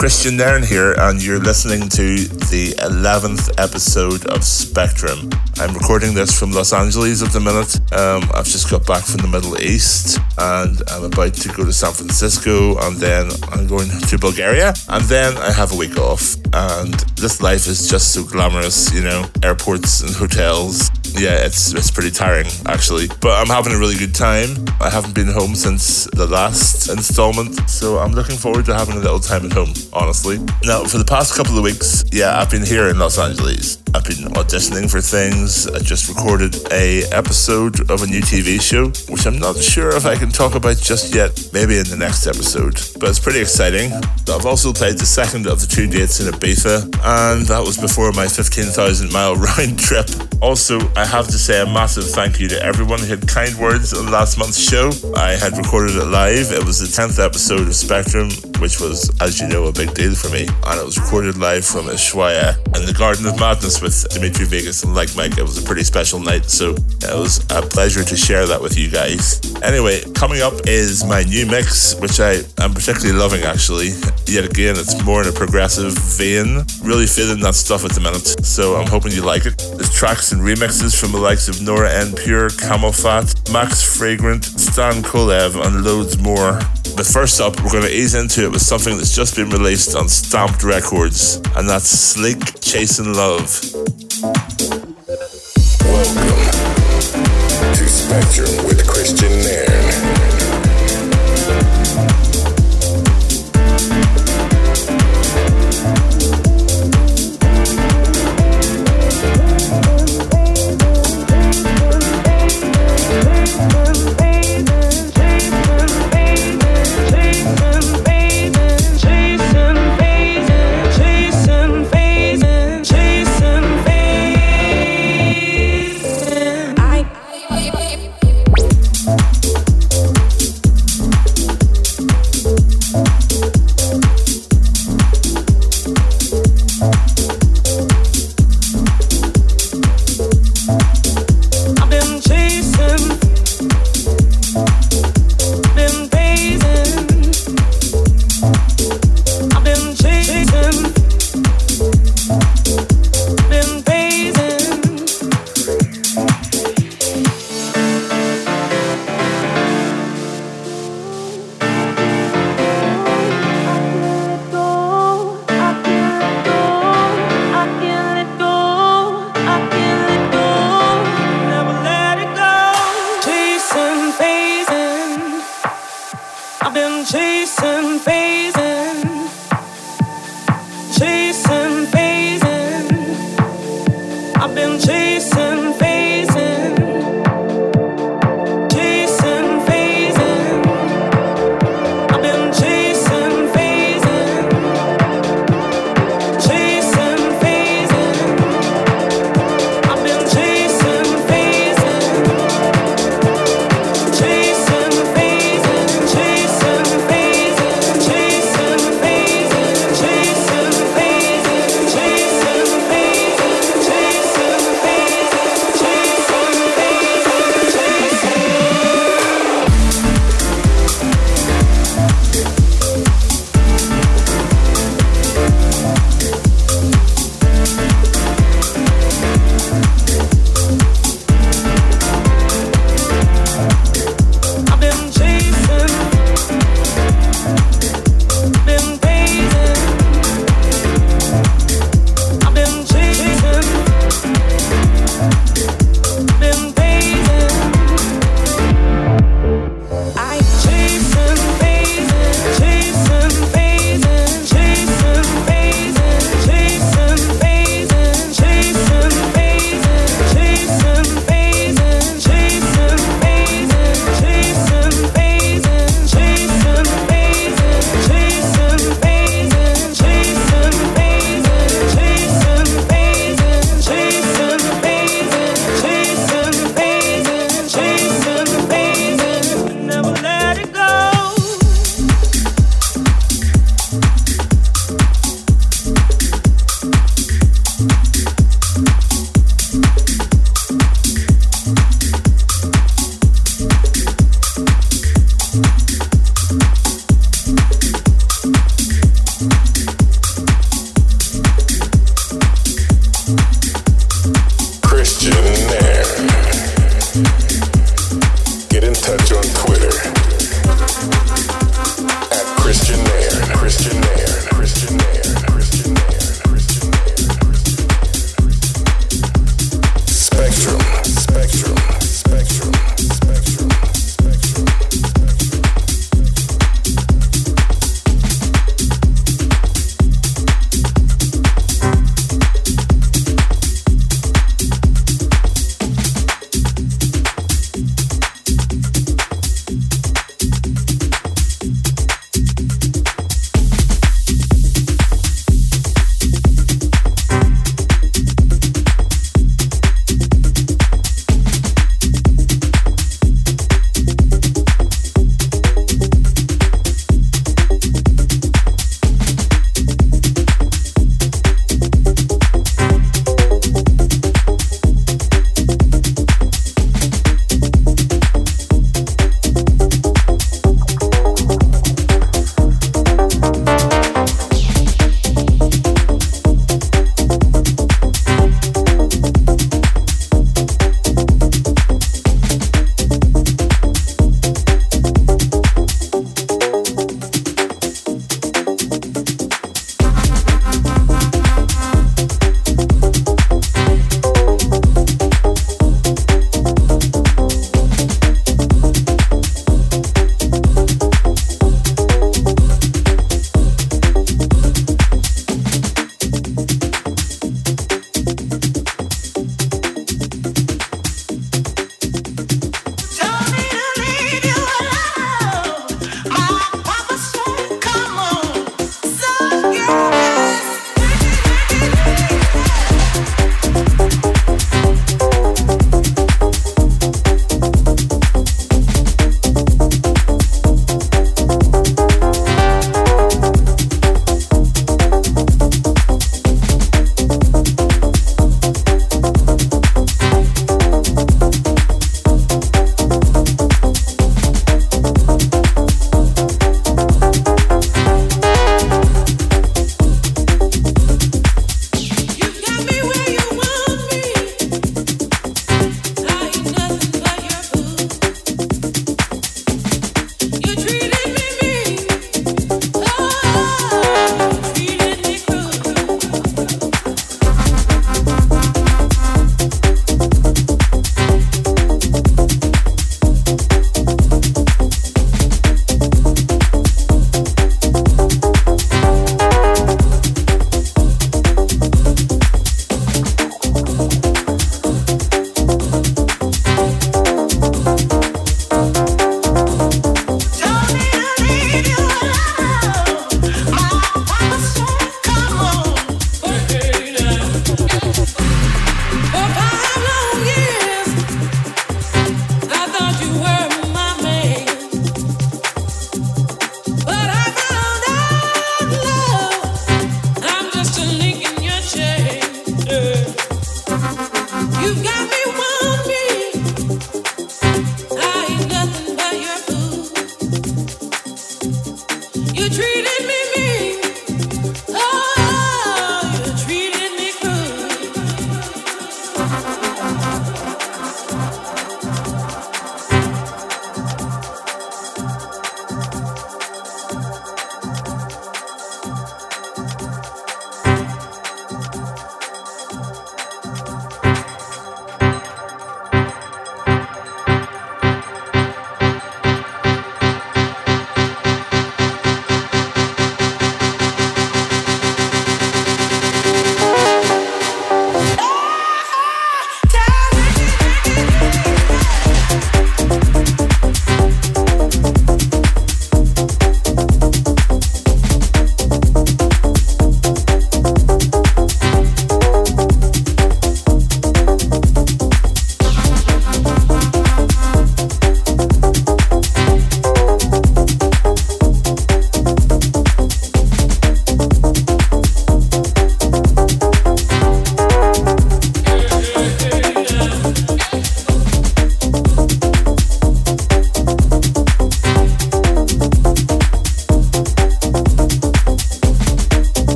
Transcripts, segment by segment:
Kristian Nairn here, and you're listening to the 11th episode of Spectrum. I'm recording this from Los Angeles at the minute. Um, I've just got back from the Middle East, and I'm about to go to San Francisco, and then I'm going to Bulgaria, and then I have a week off. And this life is just so glamorous, you know, airports and hotels, yeah, it's it's pretty tiring actually. But I'm having a really good time. I haven't been home since the last installment, so I'm looking forward to having a little time at home, honestly. Now, for the past couple of weeks, yeah, I've been here in Los Angeles. I've been auditioning for things. I just recorded a episode of a new TV show, which I'm not sure if I can talk about just yet. Maybe in the next episode, but it's pretty exciting. I've also played the second of the two dates in Ibiza, and that was before my 15,000 mile round trip. Also, I have to say a massive thank you to everyone who had kind words on last month's show. I had recorded it live. It was the 10th episode of Spectrum, which was, as you know, a big deal for me. And it was recorded live from Ushuaia in the Garden of Madness with Dimitri Vegas and Like Mike. It was a pretty special night, so it was a pleasure to share that with you guys. Anyway, coming up is my new mix, which I am particularly loving actually. Yet again, it's more in a progressive vein. Really feeling that stuff at the minute, so I'm hoping you like it. There's tracks and remixes from the likes of Nora En Pure, CamelPhat, Max Freegrant, Stan Kolev, and loads more. But first up, we're going to ease into it with something that's just been released on Stamped Records, and that's Slick Chasing Love. Welcome to Spectrum with Kristian Nairn. change.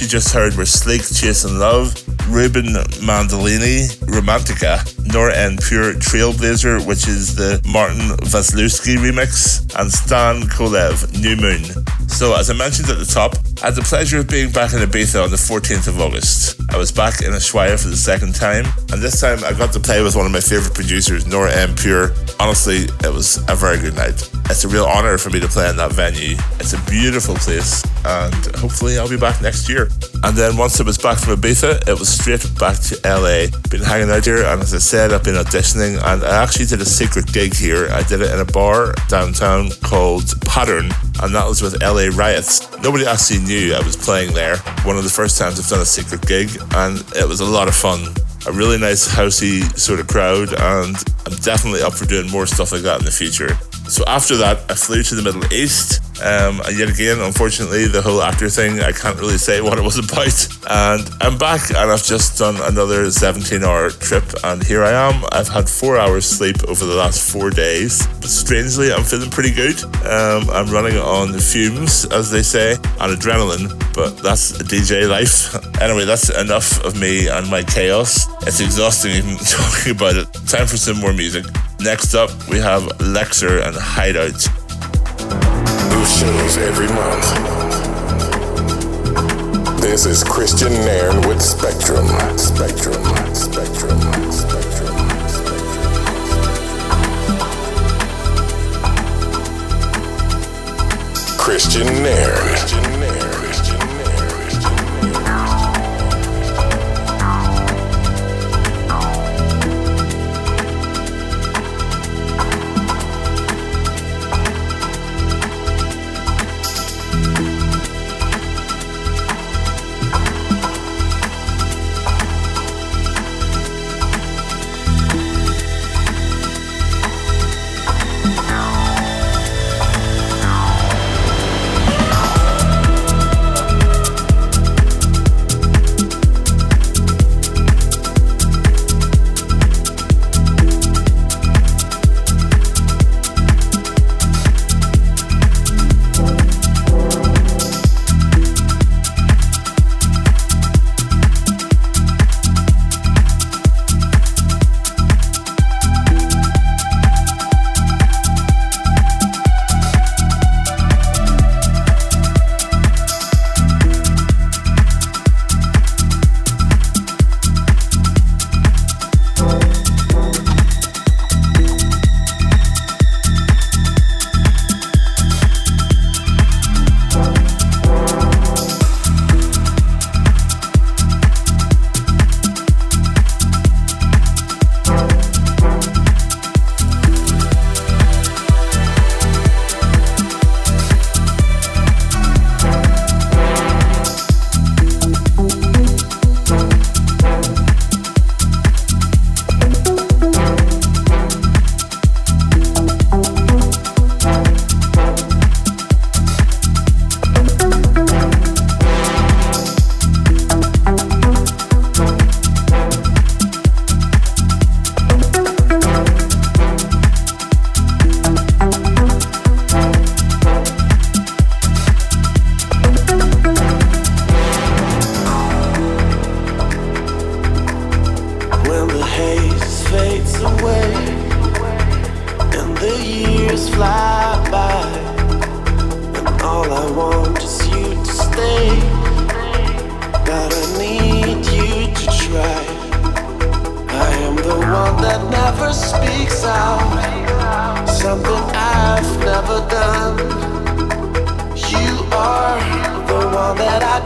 You just heard were Sleek, Chasing Love, Ruben Mandolini, Romantica, Nora En Pure Trailblazer, which is the Martin Vasilevsky remix, and Stan Kolev, New Moon. So, as I mentioned at the top, I had the pleasure of being back in Ibiza on the 14th of August. I was back in Ushuaia for the second time, and this time I got to play with one of my favourite producers, Nora En Pure. Honestly, it was a very good night. It's a real honour for me to play in that venue. It's a beautiful place, and hopefully I'll be back next year. And then once I was back from Ibiza, it was straight back to LA. Been hanging out here, and as I said, I've been auditioning, and I actually did a secret gig here. I did it in a bar downtown called Pattern, and that was with LA Riots. Nobody actually knew I was playing there. One of the first times I've done a secret gig, and it was a lot of fun. A really nice housey sort of crowd, and I'm definitely up for doing more stuff like that in the future. So after that, I flew to the Middle East. Um, and yet again, unfortunately, the whole actor thing, I can't really say what it was about. And I'm back and I've just done another 17 hour trip. And here I am. I've had four hours sleep over the last four days. But strangely, I'm feeling pretty good. Um, I'm running on fumes, as they say, and adrenaline. But that's DJ life. anyway, that's enough of me and my chaos. It's exhausting even talking about it. Time for some more music. Next up, we have Lexer and Hideout. New shows every month. This is Kristian Nairn with Spectrum. Spectrum. Spectrum. Spectrum. Kristian Nairn.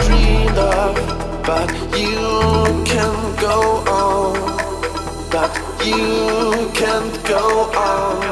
Dreamed of, but you can go on. But you can't go on.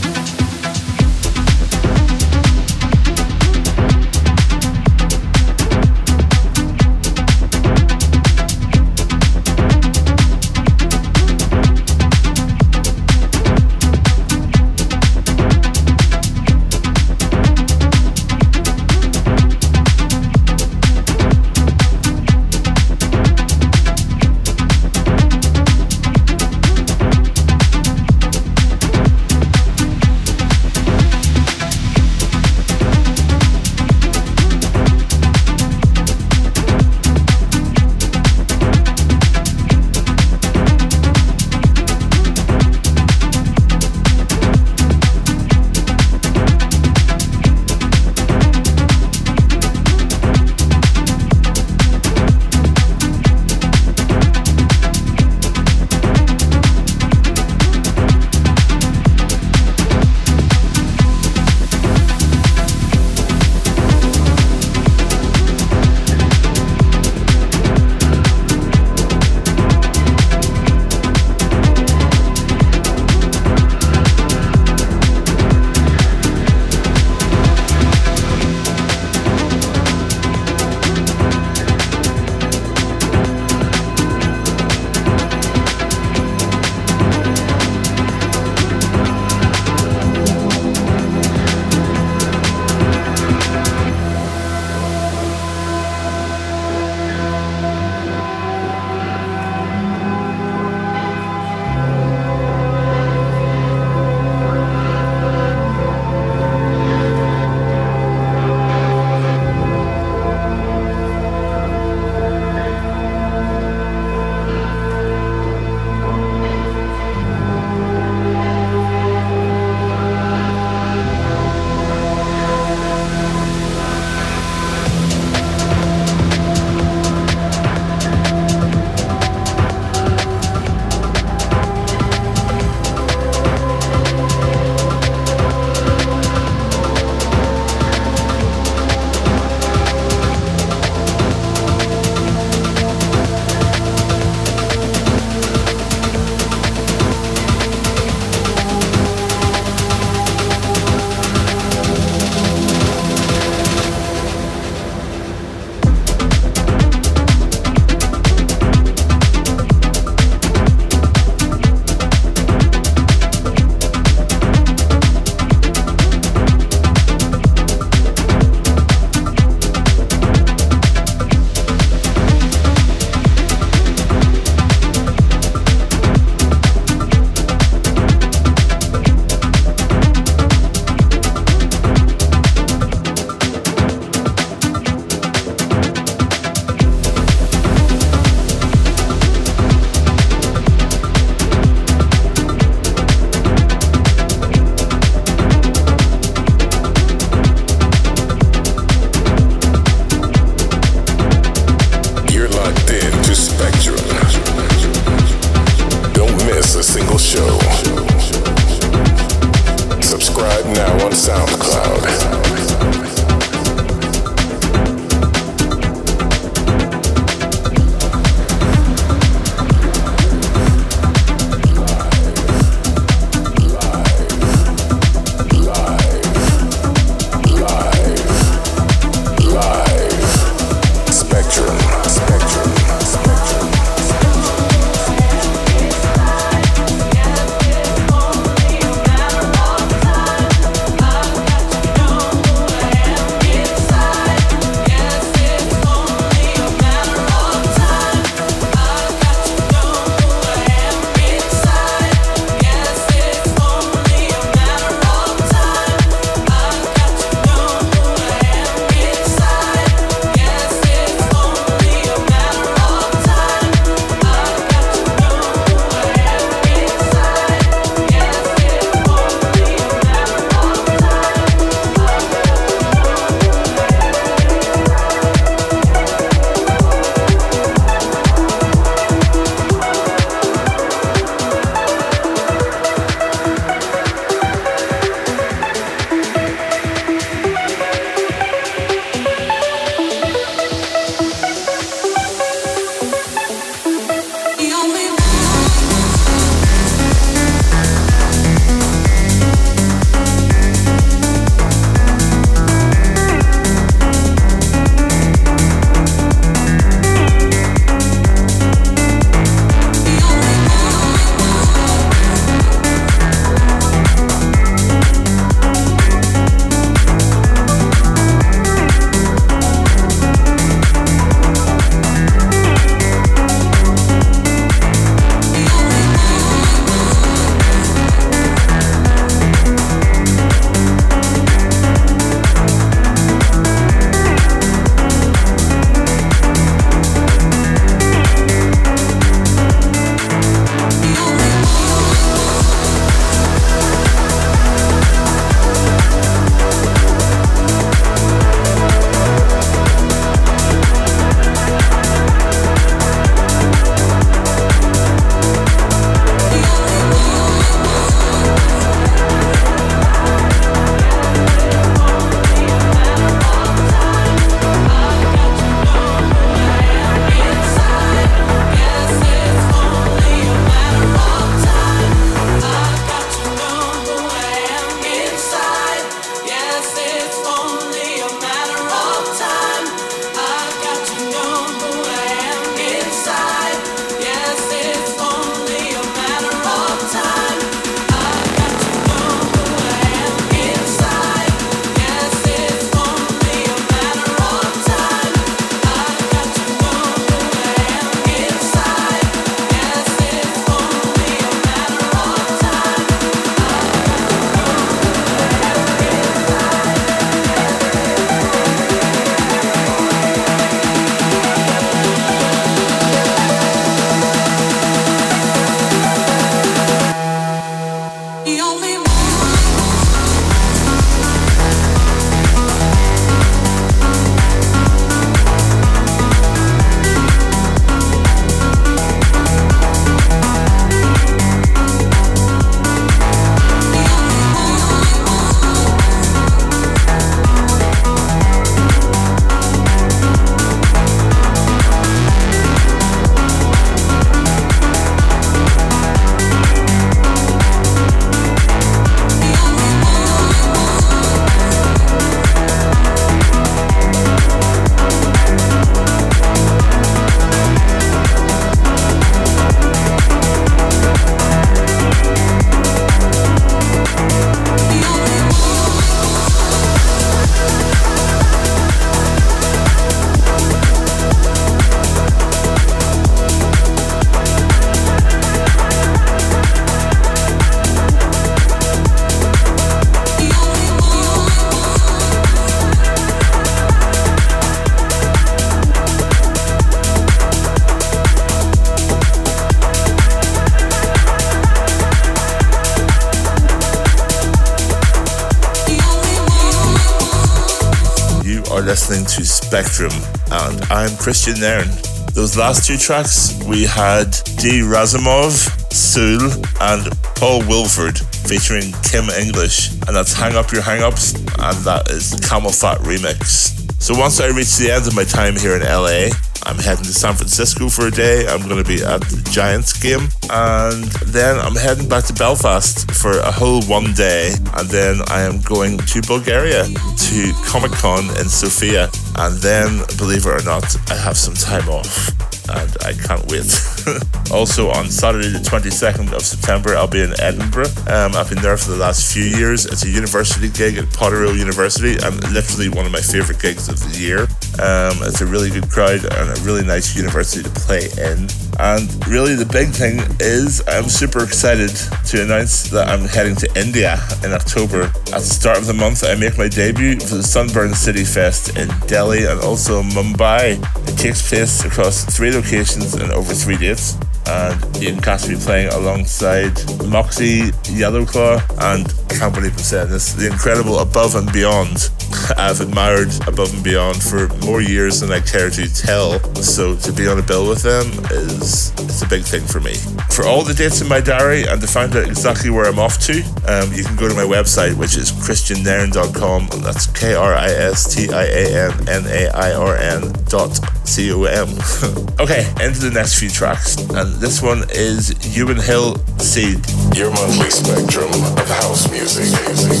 I'm Kristian Nairn. Those last two tracks, we had D. Razumov Soul, and Paul Woolford featuring Kim English. And that's Hang Up Your Hangups, and that is CamelPhat Remix. So once I reach the end of my time here in LA, I'm heading to San Francisco for a day. I'm going to be at the Giants game. And then I'm heading back to Belfast for a whole one day. And then I am going to Bulgaria to Comic Con in Sofia. And then, believe it or not, I have some time off and I can't wait. also, on Saturday, the 22nd of September, I'll be in Edinburgh. Um, I've been there for the last few years. It's a university gig at Potterrow University, and literally one of my favorite gigs of the year. Um, it's a really good crowd and a really nice university to play in. And really, the big thing is I'm super excited to announce that I'm heading to India in October. At the start of the month, I make my debut for the Sunburn City Fest in Delhi and also Mumbai. It takes place across three locations and over three dates and you can catch me playing alongside Moxie, Yellowclaw, and I can't believe I'm saying this, the incredible Above and Beyond. I've admired Above and Beyond for more years than I care to tell, so to be on a bill with them is it's a big thing for me. For all the dates in my diary and to find out exactly where I'm off to, um, you can go to my website, which is kristiannairn.com. That's K R I S T I A N N A I R N dot C O M. okay, into the next few tracks. And this one is Ewan Hill Seed. Your monthly spectrum of house music. music,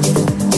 music.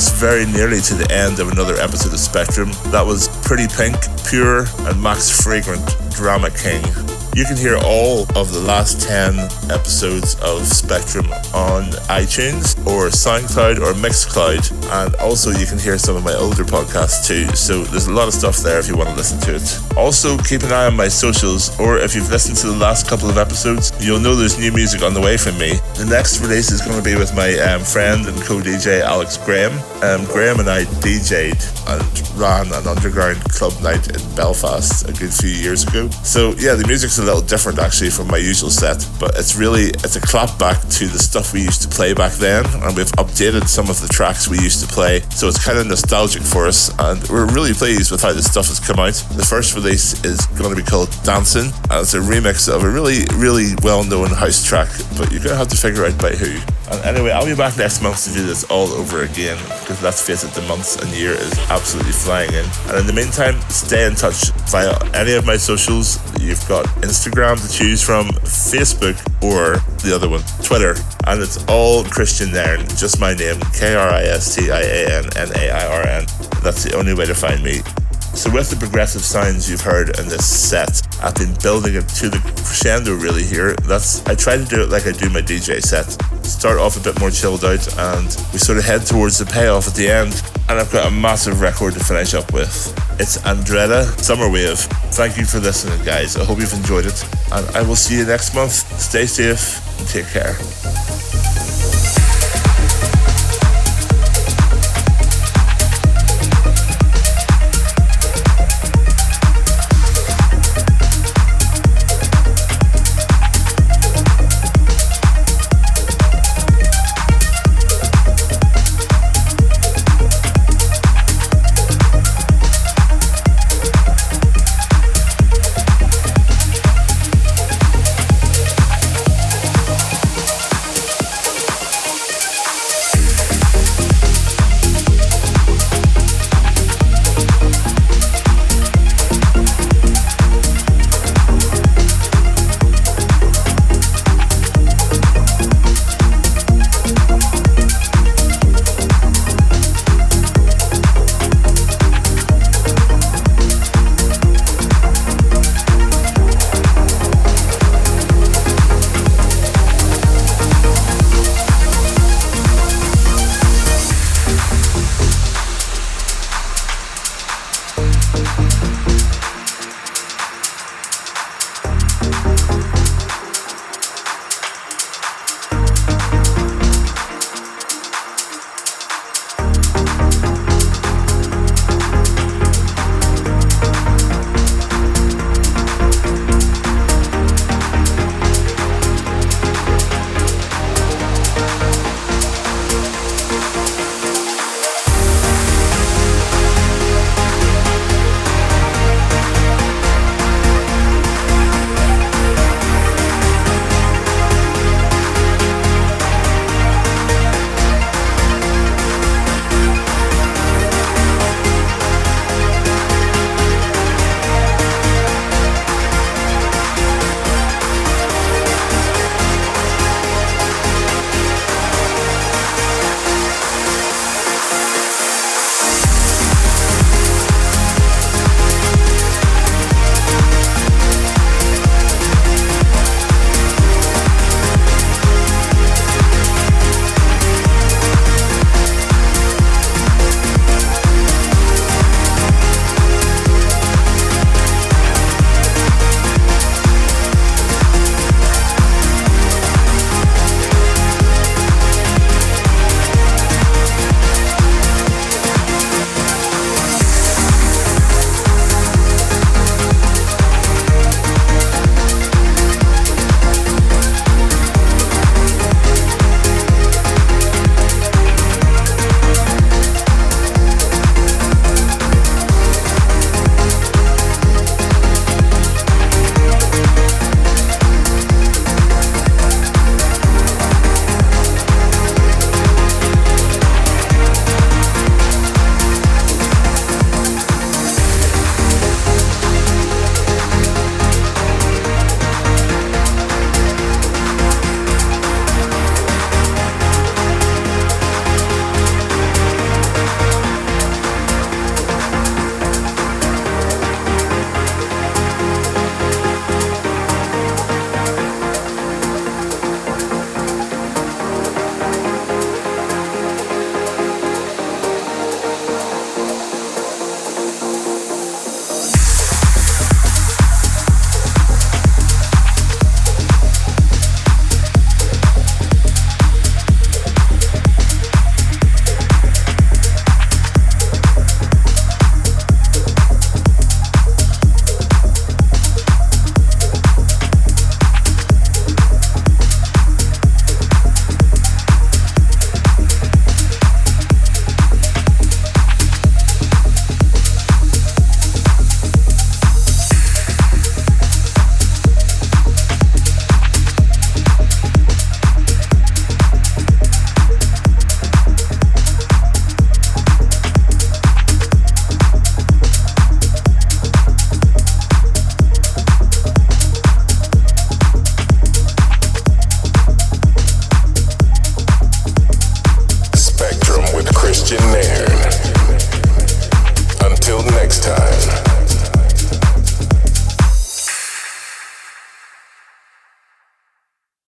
Us very nearly to the end of another episode of Spectrum. That was Pretty Pink, Pure, and Max Freegrant, Drama King. You can hear all of the last 10 episodes of Spectrum on iTunes or SoundCloud or Mixcloud. And also, you can hear some of my older podcasts too. So, there's a lot of stuff there if you want to listen to it. Also, keep an eye on my socials, or if you've listened to the last couple of episodes, you'll know there's new music on the way from me. The next release is going to be with my um, friend and co DJ Alex Graham. Um, Graham and I DJ'd and ran an underground club night in Belfast a good few years ago. So, yeah, the music's a little different actually from my usual set, but it's really it's a clap back to the stuff we used to play back then, and we've updated some of the tracks we used to play, so it's kind of nostalgic for us, and we're really pleased with how this stuff has come out. The first release is going to be called Dancing, and it's a remix of a really really well known house track, but you're gonna have to figure out by who. And anyway, I'll be back next month to do this all over again because let's face it, the months and year is absolutely flying in. And in the meantime, stay in touch via any of my socials. You've got Instagram to choose from, Facebook, or the other one, Twitter. And it's all Kristian Nairn, just my name, K R I S T I A N N A I R N. That's the only way to find me. So with the progressive sounds you've heard in this set, I've been building it to the crescendo really here. That's I try to do it like I do my DJ set. Start off a bit more chilled out and we sort of head towards the payoff at the end. And I've got a massive record to finish up with. It's Andretta Summer Wave. Thank you for listening guys. I hope you've enjoyed it. And I will see you next month. Stay safe and take care.